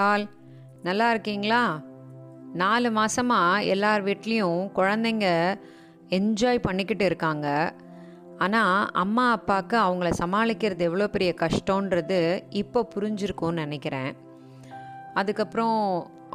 கால் நல்லா இருக்கீங்களா? நாலு மாதமாக எல்லார் வீட்லேயும் குழந்தைங்க என்ஜாய் பண்ணிக்கிட்டு இருக்காங்க. ஆனால் அம்மா அப்பாவுக்கு அவங்கள சமாளிக்கிறது எவ்வளோ பெரிய கஷ்டன்றது இப்போ புரிஞ்சிருக்கும்னு நினைக்கிறேன். அதுக்கப்புறம்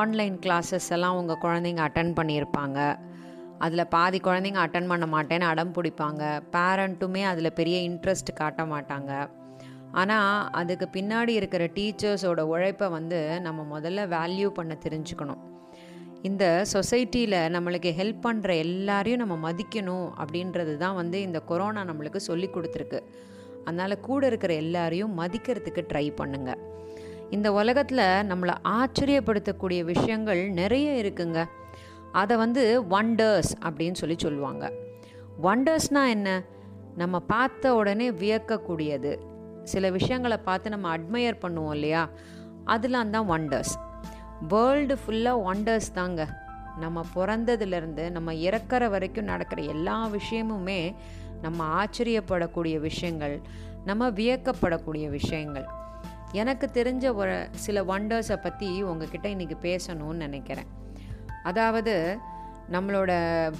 ஆன்லைன் கிளாஸஸ் எல்லாம் உங்கள் குழந்தைங்க அட்டன் பண்ணியிருப்பாங்க. அதில் பாதி குழந்தைங்க அட்டன் பண்ண மாட்டேன்னு அடம் பிடிப்பாங்க. பேரண்ட்டுமே அதில் பெரிய இன்ட்ரெஸ்ட் காட்ட மாட்டாங்க. ஆனால் அதுக்கு பின்னாடி இருக்கிற டீச்சர்ஸோட உழைப்பை வந்து நம்ம முதல்ல வேல்யூ பண்ண தெரிஞ்சுக்கணும். இந்த சொசைட்டியில் நம்மளுக்கு ஹெல்ப் பண்ணுற எல்லாரையும் நம்ம மதிக்கணும் அப்படின்றது தான் வந்து இந்த கொரோனா நம்மளுக்கு சொல்லி கொடுத்துருக்கு. அதனால் கூட இருக்கிற எல்லாரையும் மதிக்கிறதுக்கு ட்ரை பண்ணுங்க. இந்த உலகத்தில் நம்மளை ஆச்சரியப்படுத்தக்கூடிய விஷயங்கள் நிறைய இருக்குங்க. அதை வந்து வண்டர்ஸ் அப்படின்னு சொல்லி சொல்லுவாங்க. வண்டர்ஸ்னால் என்ன? நம்ம பார்த்த உடனே வியக்கக்கூடியது. சில விஷயங்களை பார்த்து நம்ம அட்மையர் பண்ணுவோம் இல்லையா? அதெல்லாம் தான் வண்டர்ஸ் வேர்ல்டு ஃபுல்லாக ஒண்டர்ஸ் தாங்க. நம்ம பிறந்ததுலேருந்து நம்ம இறக்கிற வரைக்கும் நடக்கிற எல்லா விஷயமுமே நம்ம ஆச்சரியப்படக்கூடிய விஷயங்கள் நம்ம வியக்கப்படக்கூடிய விஷயங்கள். எனக்கு தெரிஞ்ச ஒரு சில வண்டர்ஸை பற்றி உங்ககிட்ட இன்றைக்கி பேசணும்னு நினைக்கிறேன். அதாவது நம்மளோட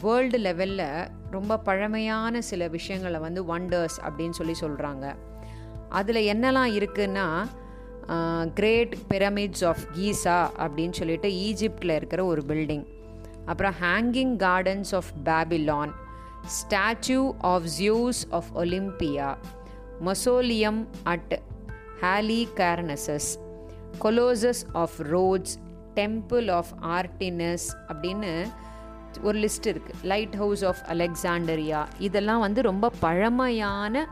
வேர்ல்டு லெவலில் ரொம்ப பழமையான சில விஷயங்களை வந்து வண்டர்ஸ் அப்படின்னு சொல்லி சொல்கிறாங்க அதில் என்னெல்லாம் இருக்குன்னா கிரேட் பிரமிட்ஸ் ஆஃப் கீசா அப்படின்னு சொல்லிட்டு ஈஜிப்டில் இருக்கிற ஒரு பில்டிங் அப்புறம் hanging gardens of Babylon statue of Zeus of Olympia mausoleum at Halicarnassus Colossus of Rhodes temple of Artemis அப்படின்னு ஒரு லிஸ்ட் இருக்குது லைட் ஹவுஸ் ஆஃப் அலெக்சாண்டரியா இதெல்லாம் வந்து ரொம்ப பழமையான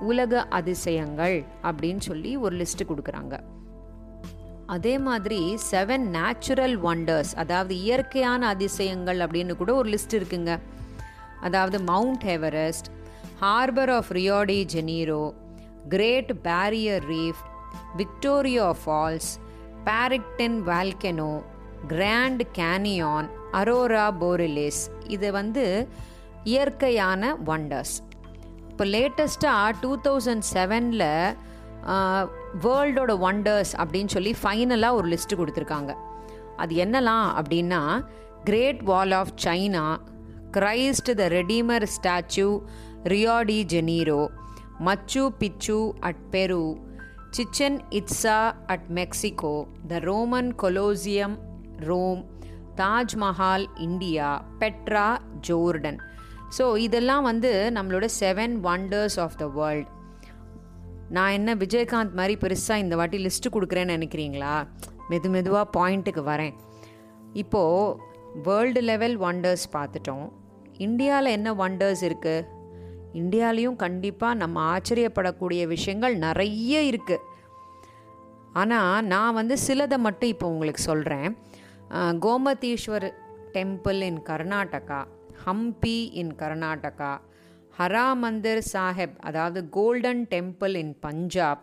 உலக அதிசயங்கள் அப்படின்னு சொல்லி ஒரு லிஸ்ட் கொடுக்குறாங்க. அதே மாதிரி செவன் நேச்சுரல் ஒண்டர்ஸ் அதாவது இயற்கையான அதிசயங்கள் அப்படின்னு கூட ஒரு லிஸ்ட் இருக்குங்க. அதாவது Mount Everest harbour of Rio de Janeiro Great Barrier Reef Victoria Falls Paricutin volcano Grand Canyon aurora borealis இது வந்து இயற்கையான ஒண்டர்ஸ் இப்போ லேட்டஸ்ட்டாக டூ தௌசண்ட் செவனில் வேர்ல்டோட ஒண்டர்ஸ் அப்படின்னு சொல்லி ஃபைனலாக ஒரு லிஸ்ட்டு கொடுத்துருக்காங்க. அது என்னலாம் அப்படின்னா Great Wall of China Christ the Redeemer statue Rio de Janeiro Machu Picchu at Peru Chichen Itza at Mexico the Roman Colosseum Rome Taj Mahal India Petra Jordan so இதெல்லாம் வந்து நம்மளோட seven wonders of the world நான் என்ன விஜயகாந்த் மாதிரி பெருசாக இந்த வாட்டி list கொடுக்குறேன்னு நினைக்கிறீங்களா? மெது மெதுவாக பாயிண்ட்டுக்கு வரேன். இப்போது வேர்ல்டு லெவல் வண்டர்ஸ் பார்த்துட்டோம். இந்தியாவில் என்ன வண்டர்ஸ் இருக்குது இந்தியாலேயும் கண்டிப்பாக நம்ம ஆச்சரியப்படக்கூடிய விஷயங்கள் நிறைய இருக்குது ஆனால் நான் வந்து சிலதை மட்டும் இப்போ உங்களுக்கு சொல்கிறேன் Gomateshwar temple in Karnataka Hampi in Karnataka Harmandir Sahib அதாவது golden temple in Punjab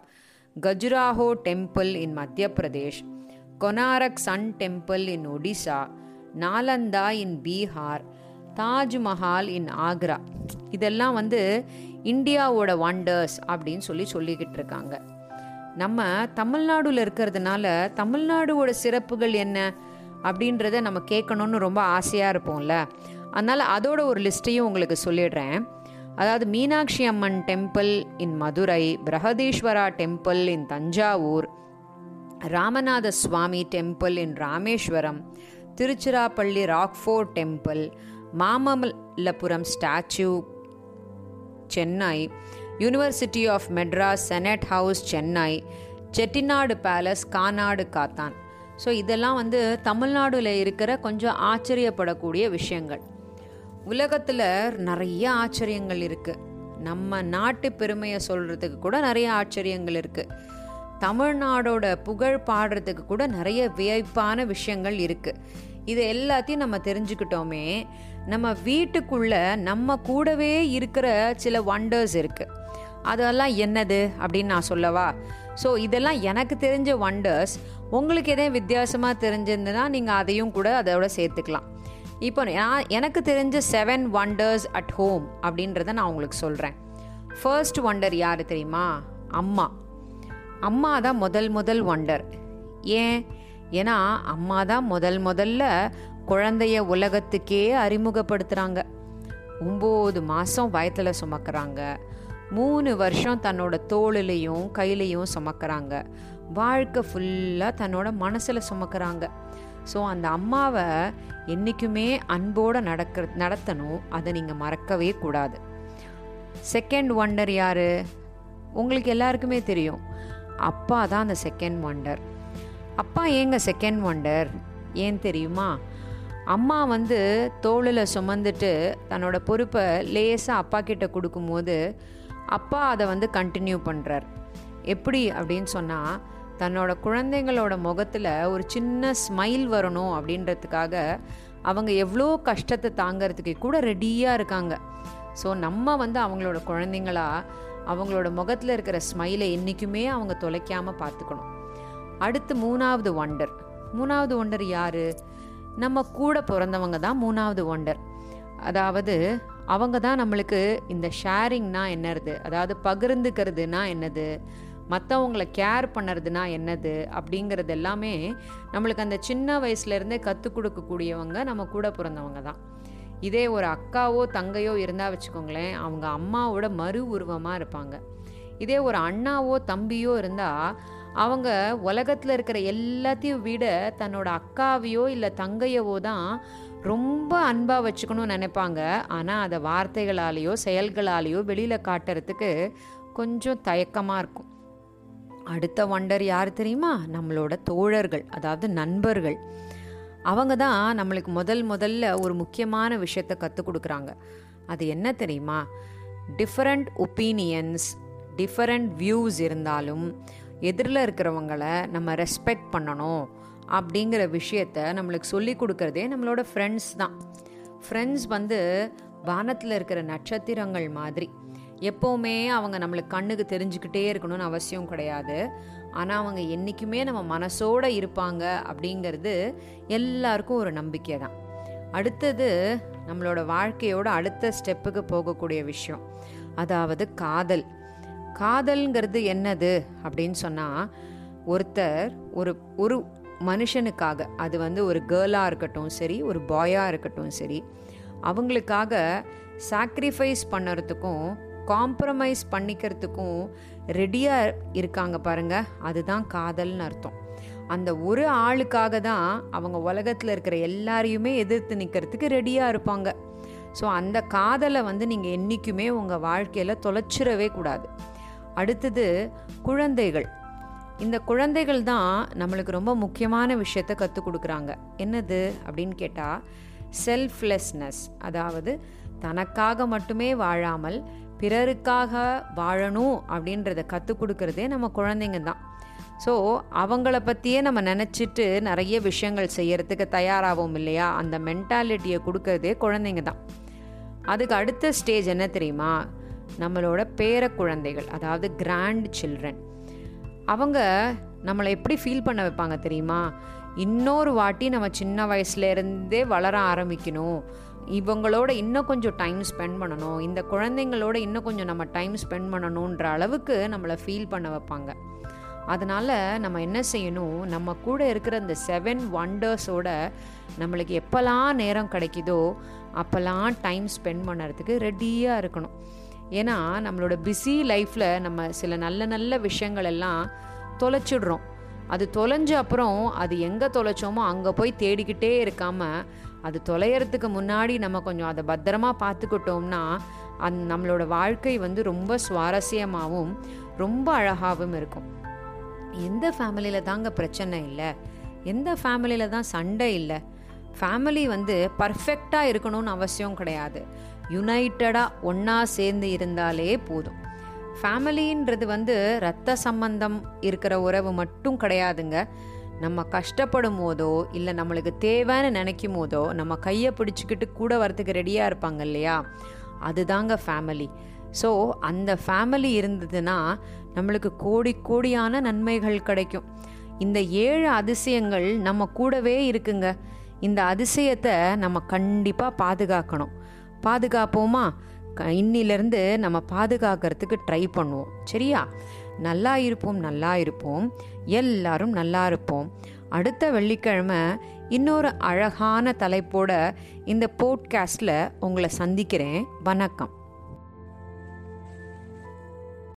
Khajuraho temple in Madhya Pradesh Konark sun temple in Odisha Nalanda in Bihar Taj Mahal in Agra இதெல்லாம் வந்து இந்தியாவோட வண்டர்ஸ் அப்படின்னு சொல்லி சொல்லிக்கிட்டு இருக்காங்க. நம்ம தமிழ்நாடுல இருக்கிறதுனால தமிழ்நாடுவோட சிறப்புகள் என்ன அப்படின்றத நம்ம கேட்கணும்னு ரொம்ப ஆசையாக இருப்போம்ல. அதனால் அதோட ஒரு லிஸ்ட்டையும் உங்களுக்கு சொல்லிடுறேன். அதாவது Meenakshi Amman temple in Madurai Brihadeeswara temple in Thanjavur Ramanatha Swamy temple in Rameswaram Tiruchirappalli Rockfort temple Mamallapuram statue Chennai university of Madras senate house Chennai Chettinad palace Kanadukathan. So இதெல்லாம் வந்து தமிழ்நாடுல இருக்கிற கொஞ்சம் ஆச்சரியப்படக்கூடிய விஷயங்கள். உலகத்தில் நிறைய ஆச்சரியங்கள் இருக்குது நம்ம நாட்டு பெருமையை சொல்கிறதுக்கு கூட நிறைய ஆச்சரியங்கள் இருக்குது தமிழ்நாடோட புகழ் பாடுறதுக்கு கூட நிறைய வியப்பான விஷயங்கள் இருக்குது இது எல்லாத்தையும் நம்ம தெரிஞ்சுக்கிட்டோமே நம்ம வீட்டுக்குள்ள நம்ம கூடவே இருக்கிற சில வண்டர்ஸ் இருக்குது அதெல்லாம் என்னது அப்படின்னு நான் சொல்லவா? ஸோ இதெல்லாம் எனக்கு தெரிஞ்ச வண்டர்ஸ் உங்களுக்கு எதே வித்தியாசமாக தெரிஞ்சிருந்ததுன்னா நீங்கள் அதையும் கூட அதோட சேர்த்துக்கலாம். இப்போ நான் எனக்கு தெரிஞ்ச செவன் வண்டர்ஸ் அட் ஹோம் அப்படின்றத நான் உங்களுக்கு சொல்கிறேன் ஃபர்ஸ்ட் வண்டர் யார் தெரியுமா? அம்மா. அம்மா தான் முதல் முதல் ஒண்டர் ஏன்? ஏன்னா அம்மா தான் முதல் முதல்ல குழந்தைய உலகத்துக்கே அறிமுகப்படுத்துகிறாங்க ஒம்பது மாதம் வயத்தில் சுமக்கிறாங்க. மூணு வருஷம் தன்னோட தோளிலையும் கையிலையும் சுமக்கிறாங்க. வாழ்க்கை ஃபுல்லாக தன்னோட மனசில் சுமக்கிறாங்க. ஸோ அந்த அம்மாவை என்றைக்குமே அன்போடு நடக்க நடத்தணும். அதை நீங்கள் மறக்கவே கூடாது. செகண்ட் ஒண்டர் யார்? உங்களுக்கு எல்லாருக்குமே தெரியும். அப்பா தான் அந்த செகண்ட் ஒண்டர் அப்பா ஏங்க செகண்ட் ஒண்டர் ஏன் தெரியுமா? அம்மா வந்து தோளில் சுமந்துட்டு தன்னோட பொறுப்பை லேசாக அப்பா கிட்ட கொடுக்கும்போது அப்பா அதை வந்து கண்டினியூ பண்ணுறார் எப்படி அப்படின்னு சொன்னால் தன்னோட குழந்தைங்களோட முகத்தில் ஒரு சின்ன ஸ்மைல் வரணும் அப்படின்றதுக்காக அவங்க எவ்வளோ கஷ்டத்தை தாங்கிறதுக்கு கூட ரெடியாக இருக்காங்க. ஸோ நம்ம வந்து அவங்களோட குழந்தைங்களா அவங்களோட முகத்தில் இருக்கிற ஸ்மைலை என்றைக்குமே அவங்க தொலைக்காமல் பார்த்துக்கணும். அடுத்து மூணாவது ஒண்டர் மூணாவது ஒண்டர் யார்? நம்ம கூட பிறந்தவங்க தான் மூணாவது ஒண்டர் அதாவது அவங்க தான் நம்மளுக்கு இந்த ஷேரிங்னா என்னது அதாவது பகிர்ந்துக்கிறதுனா என்னது? மற்றவங்களை கேர் பண்ணுறதுனா என்னது அப்படிங்கிறது எல்லாமே நம்மளுக்கு அந்த சின்ன வயசுலேருந்தே கற்றுக் கொடுக்கக்கூடியவங்க நம்ம கூட பிறந்தவங்க தான். இதே ஒரு அக்காவோ தங்கையோ இருந்தால் வச்சுக்கோங்களேன் அவங்க அம்மாவோட மறு உருவமாக இருப்பாங்க. இதே ஒரு அண்ணாவோ தம்பியோ இருந்தால் அவங்க உலகத்தில் இருக்கிற எல்லாத்தையும் விட தன்னோட அக்காவையோ இல்லை தங்கையவோ தான் ரொம்ப அன்பாக வச்சுக்கணும்னு நினைப்பாங்க. ஆனால் அதை வார்த்தைகளாலேயோ செயல்களாலேயோ வெளியில் காட்டுறதுக்கு கொஞ்சம் தயக்கமாக இருக்கும். அடுத்த வண்டர் யார் தெரியுமா? நம்மளோட தோழர்கள் அதாவது நண்பர்கள். அவங்க தான் நம்மளுக்கு முதல் முதல்ல ஒரு முக்கியமான விஷயத்தை கற்றுக் கொடுக்குறாங்க. அது என்ன தெரியுமா? டிஃப்ரெண்ட் ஒப்பீனியன்ஸ் டிஃப்ரெண்ட் வியூஸ் இருந்தாலும் எதிரில் இருக்கிறவங்கள நம்ம ரெஸ்பெக்ட் பண்ணணும் அப்படிங்கிற விஷயத்த நம்மளுக்கு சொல்லி கொடுக்கறதே நம்மளோட ஃப்ரெண்ட்ஸ் தான். ஃப்ரெண்ட்ஸ் வந்து வானத்தில் இருக்கிற நட்சத்திரங்கள் மாதிரி. எப்போவுமே அவங்க நம்மளுக்கு கண்ணுக்கு தெரிஞ்சுக்கிட்டே இருக்கணும்னு அவசியம் கிடையாது. ஆனால் அவங்க என்றைக்குமே நம்ம மனசோடு இருப்பாங்க அப்படிங்கிறது எல்லாருக்கும் ஒரு நம்பிக்கை தான். அடுத்தது நம்மளோட வாழ்க்கையோட அடுத்த ஸ்டெப்புக்கு போகக்கூடிய விஷயம். அதாவது காதல். காதல்ங்கிறது என்னது அப்படின்னு சொன்னால் ஒருத்தர் ஒரு ஒரு மனுஷனுக்காக அது வந்து ஒரு கேர்ளாக இருக்கட்டும் சரி ஒரு பாயாக இருக்கட்டும் சரி அவங்களுக்காக சாக்ரிஃபைஸ் பண்ணுறதுக்கும் காம்ப்ரமைஸ் பண்ணிக்கிறதுக்கும் ரெடியாக இருக்காங்க பாருங்க. அதுதான் காதல்னு அர்த்தம். அந்த ஒரு ஆளுக்காக தான் அவங்க உலகத்தில் இருக்கிற எல்லாரையுமே எதிர்த்து நிற்கிறதுக்கு ரெடியாக இருப்பாங்க. ஸோ அந்த காதலை வந்து நீங்கள் என்றைக்குமே உங்கள் வாழ்க்கையில் தொலைச்சிடவே கூடாது. அடுத்தது குழந்தைகள். இந்த குழந்தைகள் தான் நம்மளுக்கு ரொம்ப முக்கியமான விஷயத்த கற்றுக் கொடுக்குறாங்க. என்னது? அப்படின்னு கேட்டால் செல்ஃப்லெஸ்னஸ் அதாவது தனக்காக மட்டுமே வாழாமல் பிறருக்காக வாழணும் அப்படின்றத கற்றுக் கொடுக்கறதே நம்ம குழந்தைங்க தான் ஸோ அவங்கள பற்றியே நம்ம நினச்சிட்டு நிறைய விஷயங்கள் செய்யறதுக்கு தயாராகவும் இல்லையா? அந்த மென்டாலிட்டியை கொடுக்கறதே குழந்தைங்க தான் அதுக்கு அடுத்த ஸ்டேஜ் என்ன தெரியுமா? நம்மளோட பேர குழந்தைகள் அதாவது கிராண்ட் சில்ட்ரன் அவங்க நம்மளை எப்படி ஃபீல் பண்ண வைப்பாங்க தெரியுமா? இன்னொரு வாட்டி நம்ம சின்ன வயசுலேருந்தே வளர ஆரம்பிக்கணும். இவங்களோட இன்னும் கொஞ்சம் டைம் ஸ்பெண்ட் பண்ணணும். இந்த குழந்தைங்களோட இன்னும் கொஞ்சம் நம்ம டைம் ஸ்பெண்ட் பண்ணணுன்ற அளவுக்கு நம்மளை ஃபீல் பண்ண வைப்பாங்க. அதனால் நம்ம என்ன செய்யணும்? நம்ம கூட இருக்கிற இந்த செவன் ஒண்டர்ஸோட நம்மளுக்கு எப்போல்லாம் நேரம் கிடைக்குதோ அப்போல்லாம் டைம் ஸ்பெண்ட் பண்ணுறதுக்கு ரெடியாக இருக்கணும். ஏன்னா நம்மளோட பிஸி லைஃப்பில் நம்ம சில நல்ல நல்ல விஷயங்கள் எல்லாம் தொலைச்சிடுறோம். அது தொலைஞ்ச அப்புறம் அது எங்கே தொலைச்சோமோ அங்கே போய் தேடிக்கிட்டே இருக்காமல் அது தொலையறதுக்கு முன்னாடி நம்ம கொஞ்சம் அதை பத்திரமா பார்த்துக்கிட்டோம்னா அந் நம்மளோட வாழ்க்கை வந்து ரொம்ப சுவாரஸ்யமாகவும் ரொம்ப அழகாகவும் இருக்கும். எந்த ஃபேமிலியில் தாங்க பிரச்சனை இல்லை. எந்த ஃபேமிலியில் தான் சண்டை இல்லை. ஃபேமிலி வந்து பர்ஃபெக்டாக இருக்கணும்னு அவசியம் கிடையாது. யுனைட்டடாக ஒன்றா சேர்ந்து இருந்தாலே போதும். ஃபேமிலின்றது வந்து ரத்த சம்பந்தம் இருக்கிற உறவு மட்டும் கிடையாதுங்க. நம்ம கஷ்டப்படும் போதோ இல்லை நம்மளுக்கு தேவைன்னு நினைக்கும் போதோ நம்ம கையை பிடிச்சிக்கிட்டு கூட வரத்துக்கு ரெடியாக இருப்பாங்க இல்லையா? அதுதாங்க ஃபேமிலி ஸோ அந்த ஃபேமிலி இருந்ததுன்னா நம்மளுக்கு கோடி கோடியான நன்மைகள் கிடைக்கும். இந்த ஏழு அதிசயங்கள் நம்ம கூடவே இருக்குங்க. இந்த அதிசயத்தை நம்ம கண்டிப்பாக பாதுகாக்கணும். பாதுகாப்போமா? இன்னிலிருந்து நம்ம பாதுகாக்கிறதுக்கு ட்ரை பண்ணுவோம். சரியா? நல்லா இருப்போம் நல்லா இருப்போம். எல்லாரும் நல்லா இருப்போம். அடுத்த வெள்ளிக்கிழமை இன்னொரு அழகான தலைப்போட இந்த போட்காஸ்டில் உங்களை சந்திக்கிறேன். வணக்கம்.